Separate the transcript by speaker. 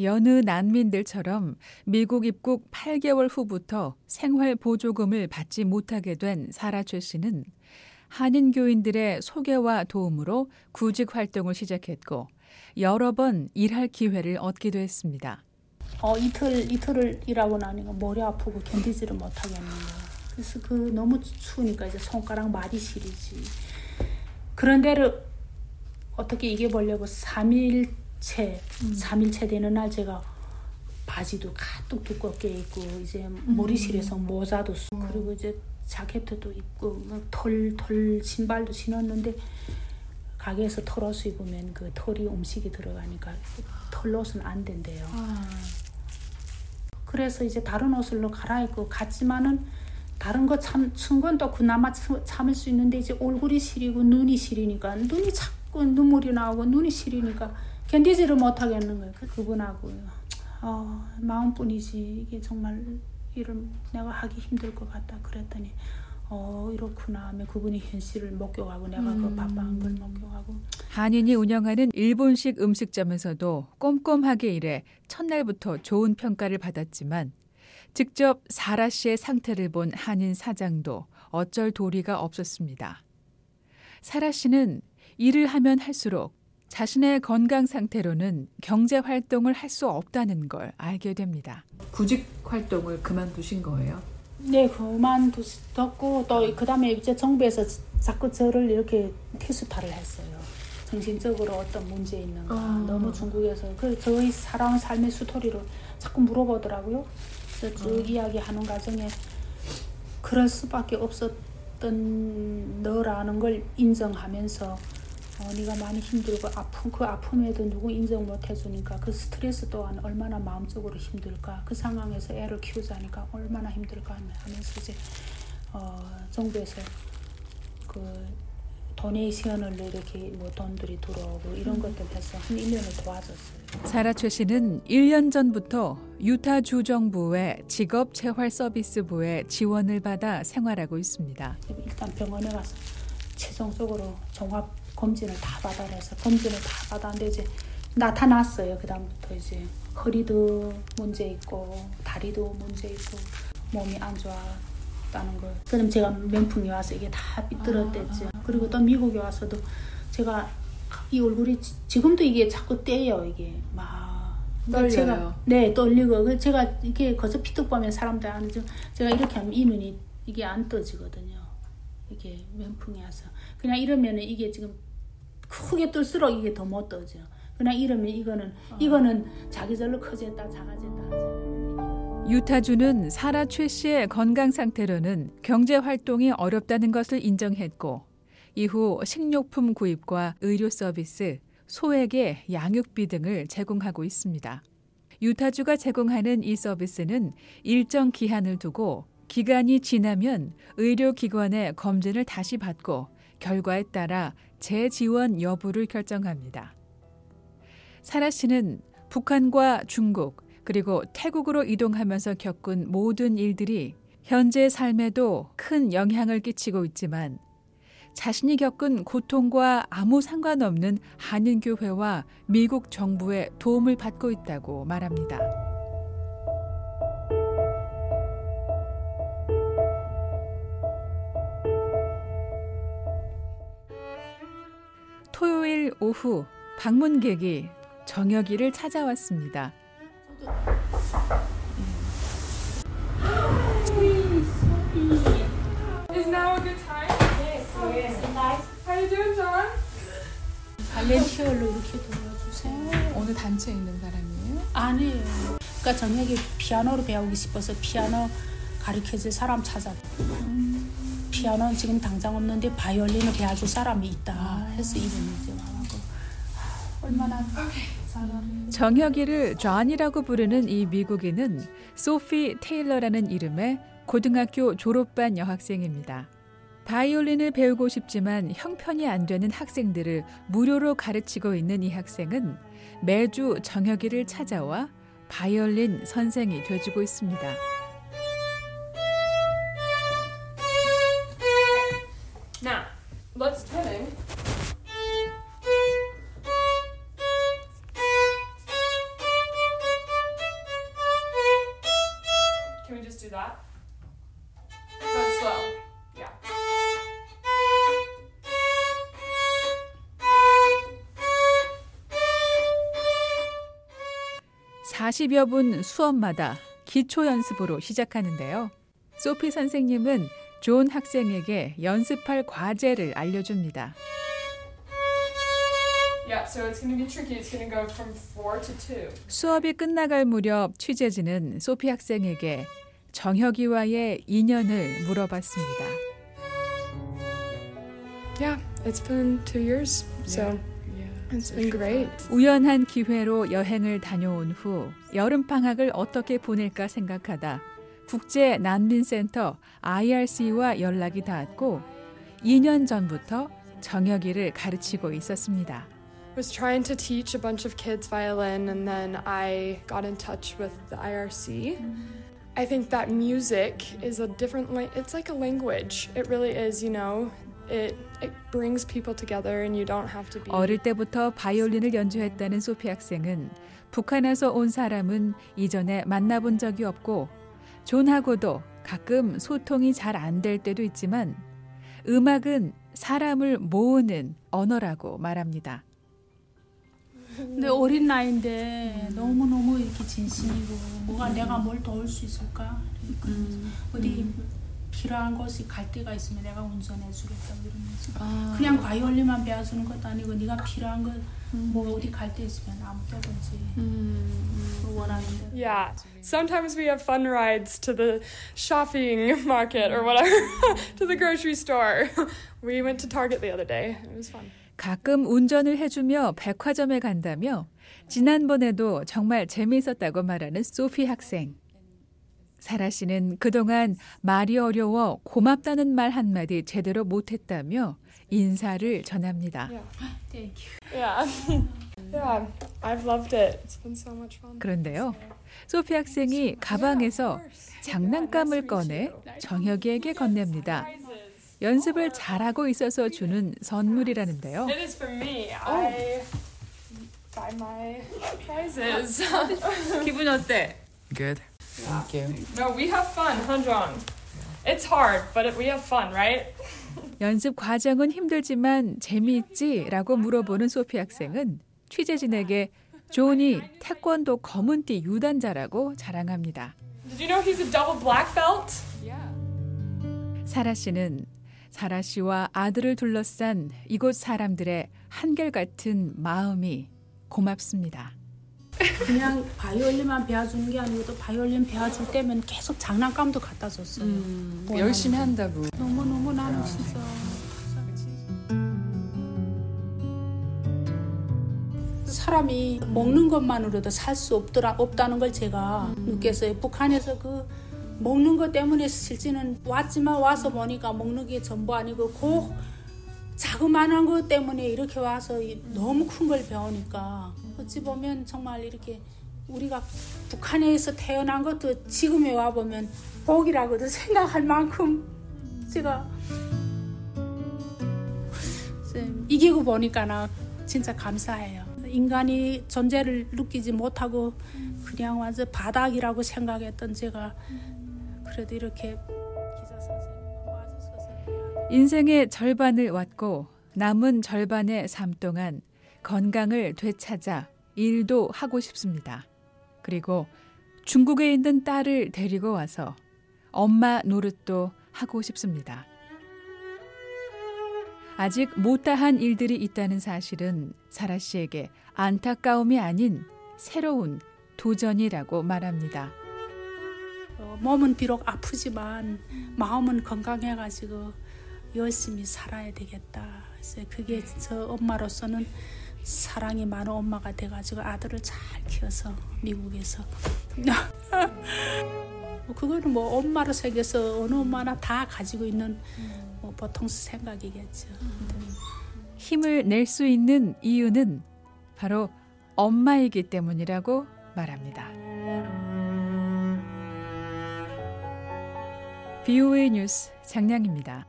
Speaker 1: 여느 난민들처럼 미국 입국 8개월 후부터 생활 보조금을 받지 못하게 된 사라 최 씨는 한인 교인들의 소개와 도움으로 구직 활동을 시작했고 여러 번 일할 기회를 얻기도 했습니다.
Speaker 2: 어, 이틀 이틀을 일하고 나니까 머리 아프고 견디지를 못하겠는 거야. 그래서 그 너무 추우니까 이제 손가락 마디 시리지. 그런 데를 어떻게 이겨보려고 3일 째, 음. 3일째 되는 날 제가 바지도 가득 두껍게 입고 이제 머리실에서 음. 모자도 쓰고 음. 그리고 이제 자켓도 입고 털, 털 신발도 신었는데 가게에서 털옷 입으면 그 털이 음식이 들어가니까 털옷은 안 된대요. 아. 그래서 이제 다른 옷을로 갈아입고 갔지만은 다른 거 참, 춘건 또 그나마 참을 수 있는데 이제 얼굴이 시리고 눈이 시리니까 눈이 자꾸 눈물이 나오고 눈이 시리니까 견디지를 못하겠는 거예요. 그, 그분하고요. 어, 마음뿐이지 이게 정말 일을 내가 하기 힘들 것 같다 그랬더니 어 이렇구나 하면 그분이 현실을 목격하고 내가 그 음. 그 바빠한 걸 목격하고
Speaker 1: 한인이 운영하는 일본식 음식점에서도 꼼꼼하게 일해 첫날부터 좋은 평가를 받았지만 직접 사라 씨의 상태를 본 한인 사장도 어쩔 도리가 없었습니다. 사라 씨는 일을 하면 할수록 자신의 건강 상태로는 경제 활동을 할 수 없다는 걸 알게 됩니다.
Speaker 3: 구직 활동을 그만두신 거예요?
Speaker 2: 네, 그만뒀고 또 그다음에 이제 정부에서 자꾸 저를 이렇게 테스트를 했어요. 정신적으로 어떤 문제 있는가. 어. 너무 중국에서 그 저희 살아온 삶의 스토리를 자꾸 물어보더라고요. 그래서 쭉 어. 이야기하는 과정에 그럴 수밖에 없었던 너라는 걸 인정하면서 어, 네가 많이 힘들고 아픈 그 아픔에도 누구 인정 못 해주니까 그 스트레스 또한 얼마나 마음적으로 힘들까 그 상황에서 애를 키우자니까 얼마나 힘들까 하면서 이제 어, 정부에서 그 도네이션을 이렇게 뭐 돈들이 들어오고 이런 음. 것들 해서 한 1년을 도와줬어요.
Speaker 1: 사라 최 씨는 1년 전부터 유타 주 정부의 직업 재활 서비스부의 지원을 받아 생활하고 있습니다.
Speaker 2: 일단 병원에 가서 최종적으로 종합 검진을 다 받아내서 검진을 다 받았는데 이제 나타났어요. 그 다음부터 이제 허리도 문제 있고 다리도 문제 있고 몸이 안 좋았다는 걸. 그럼 제가 면풍이 와서 이게 다 삐뚤어졌지. 아, 그리고 또 미국에 와서도 제가 이 얼굴이 지금도 이게 자꾸 떼요 이게 막.
Speaker 3: 떨려요. 제가
Speaker 2: 네 떨리고 그 제가 이렇게 거기서 피뚝 보면 사람들 하는 제가 이렇게 하면 이 눈이 이게 안 떠지거든요. 이게 면풍이 와서 그냥 이러면은 이게 지금 크게 뜰수록 이게 더 못 떠져. 그냥 이러면 이거는 어. 이거는 자기절로 커졌다 작아졌다 하지.
Speaker 1: 유타주는 사라 최 씨의 건강 상태로는 경제 활동이 어렵다는 것을 인정했고 이후 식료품 구입과 의료 서비스, 소액의 양육비 등을 제공하고 있습니다. 유타주가 제공하는 이 서비스는 일정 기한을 두고 기간이 지나면 의료기관의 검진을 다시 받고 결과에 따라 재지원 여부를 결정합니다. 사라 씨는 북한과 중국 그리고 태국으로 이동하면서 겪은 모든 일들이 현재 삶에도 큰 영향을 끼치고 있지만 자신이 겪은 고통과 아무 상관없는 한인교회와 미국 정부의 도움을 받고 있다고 말합니다. 오후 방문객이 정혁이를 찾아왔습니다.
Speaker 2: 발렌티얼로 이렇게 돌려주세요.
Speaker 3: 어느 단체에 있는 사람이에요?
Speaker 2: 아니에요. 그러니까 정혁이 피아노를 배우고 싶어서 피아노 가르쳐줄 사람 찾아. 음. 피아노는 지금 당장 없는데 바이올린을 배워줄 사람이 있다 해서 이름이 이제 나고
Speaker 1: 정혁이를 존이라고 부르는 이 미국인은 소피 테일러라는 이름의 고등학교 졸업반 여학생입니다. 바이올린을 배우고 싶지만 형편이 안 되는 학생들을 무료로 가르치고 있는 이 학생은 매주 정혁이를 찾아와 바이올린 선생이 되주고 있습니다. 40여 분 수업마다 기초 연습으로 시작하는데요. 소피 선생님은 존 학생에게 연습할 과제를 알려줍니다.
Speaker 4: Yeah, so it's gonna be tricky. It's gonna go from four to two.
Speaker 1: 수업이 끝나갈 무렵 취재진은 소피 학생에게 정혁이와의 인연을 물어봤습니다.
Speaker 5: Yeah, it's been two years, so.
Speaker 1: 우연한 기회로 여행을 다녀온 후 여름 방학을 어떻게 보낼까 생각하다 국제 난민센터 IRC와 연락이 닿았고 2년 전부터 정혁이를 가르치고 있었습니다.
Speaker 5: Was trying to teach a bunch of kids violin, and then I got in touch with the IRC. I think that music is a different. It's like a language. It really is. You know, it it brings people together, and you don't have to be.
Speaker 1: 어릴 때부터 바이올린을 연주했다는 소피 학생은 북한에서 온 사람은 이전에 만나본 적이 없고 존하고도 가끔 소통이 잘 안 될 때도 있지만 음악은 사람을 모으는 언어라고 말합니다.
Speaker 2: 근데 어린 나이인데 너무 너무 이렇게 진심이고 뭐가 내가 뭘 도울 수 있을까? 그러니까 어디 필요한 곳이 갈 데가 있으면 내가 운전해 주겠다 이러면서 그냥 바이올린만 배워주는 것도 아니고 네가 필요한 거뭐 어디 갈 데 있으면 아무 때든지 원하는데
Speaker 5: Yeah. Sometimes we have fun rides to the shopping market or whatever, to the grocery store. We went to Target the other day. It was fun.
Speaker 1: 가끔 운전을 해주며 백화점에 간다며 지난번에도 정말 재미있었다고 말하는 소피 학생. 사라 씨는 그동안 말이 어려워 고맙다는 말 한마디 제대로 못했다며 인사를 전합니다.
Speaker 2: Thank you.
Speaker 5: Yeah. yeah. I've loved it. It's been so much fun.
Speaker 1: 그런데요. 소피 학생이 가방에서 장난감을 꺼내 정혁이에게 건넵니다. 연습을 잘하고 있어서 주는 선물이라는데요.
Speaker 5: It is for me. I buy my prizes.
Speaker 1: 기분 어때?
Speaker 6: Good. Thank you.
Speaker 5: no, we have fun, huh, John? It's hard, but it, we have fun, right?
Speaker 1: 연습 과정은 힘들지만 재미있지라고 물어보는 소피 학생은 취재진에게 존이 태권도 검은띠 유단자라고 자랑합니다.
Speaker 5: Did you know he's a double black belt?
Speaker 1: 사라 씨는 사라 씨와 아들을 둘러싼 이곳 사람들의 한결같은 마음이 고맙습니다.
Speaker 2: 그냥 바이올린만 배워주는 게 아니고 또 바이올린 배워줄 때면 계속 장난감도 갖다 줬어요.
Speaker 3: 열심히 한다고.
Speaker 2: 너무 너무 나는 진짜 사람이 먹는 것만으로도 살 수 없더라 없다는 걸 제가 느꼈어요. 북한에서 그 먹는 것 때문에 실제는 왔지만 와서 보니까 먹는 게 전부 아니고 그 자그마한 것 때문에 이렇게 와서 이- 너무 큰 걸 배우니까 어찌 보면 정말 이렇게 우리가 북한에서 태어난 것도 지금에 와 보면 복이라고도 생각할 만큼 제가 쌤, 이기고 보니까 나 진짜 감사해요. 인간이 존재를 느끼지 못하고 그냥 완전 바닥이라고 생각했던 제가 그래도 이렇게
Speaker 1: 인생의 절반을 왔고 남은 절반의 삶 동안 건강을 되찾아 일도 하고 싶습니다. 그리고 중국에 있는 딸을 데리고 와서 엄마 노릇도 하고 싶습니다. 아직 못다한 일들이 있다는 사실은 사라 씨에게 안타까움이 아닌 새로운 도전이라고 말합니다.
Speaker 2: 어, 몸은 비록 아프지만 마음은 건강해가지고 열심히 살아야 되겠다. 그래서 그게 저 엄마로서는 사랑이 많은 엄마가 돼가지고 아들을 잘 키워서 미국에서 뭐 그거는 뭐 엄마로 새겨서 어느 엄마나 다 가지고 있는 뭐 보통 생각이겠죠. 근데
Speaker 1: 힘을 낼 수 있는 이유는 바로 엄마이기 때문이라고 말합니다. BOA 뉴스 장량입니다.